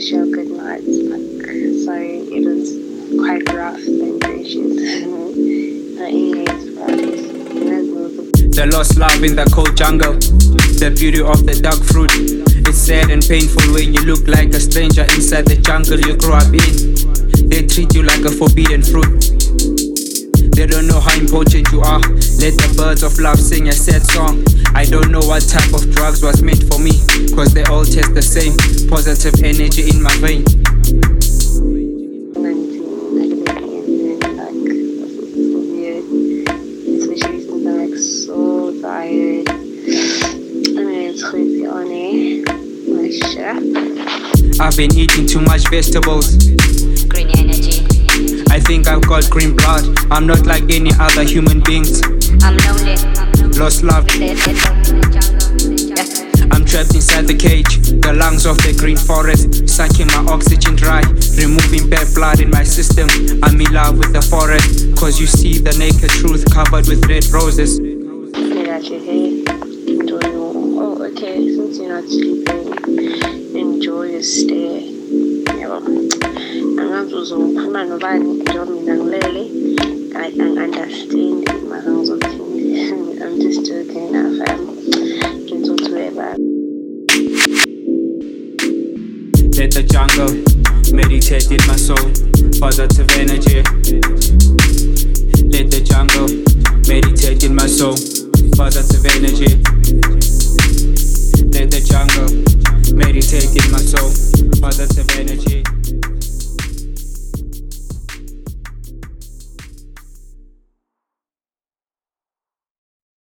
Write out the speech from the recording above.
you a good night. Like, sorry, it was quite rough let's move. The lost love in the cold jungle, the beauty of the dark fruit. It's sad and painful when you look like a stranger inside the jungle you grew up in. They treat you like a forbidden fruit. Important you are. Let the birds of love sing a sad song. I don't know what type of drugs was meant for me, cause they all taste the same. Positive energy in my vein. I've been eating too much vegetables. Green energy. I think I've got green blood. I'm not like any other human beings. I'm lonely. Lost love. I'm trapped inside the cage, the lungs of the green forest, sucking my oxygen dry, removing bad blood in my system. I'm in love with the forest, cause you see the naked truth covered with red roses. Say that you're here. Enjoy your. Oh, okay. Since you're not sleeping, enjoy your stay. Uzokhuluma nobani njengoba mina ngilele. I can understand mara. I'm just joking now, fam. Energy. Let the jungle meditate in my soul, positive energy. Let the jungle meditate in my soul, positive energy.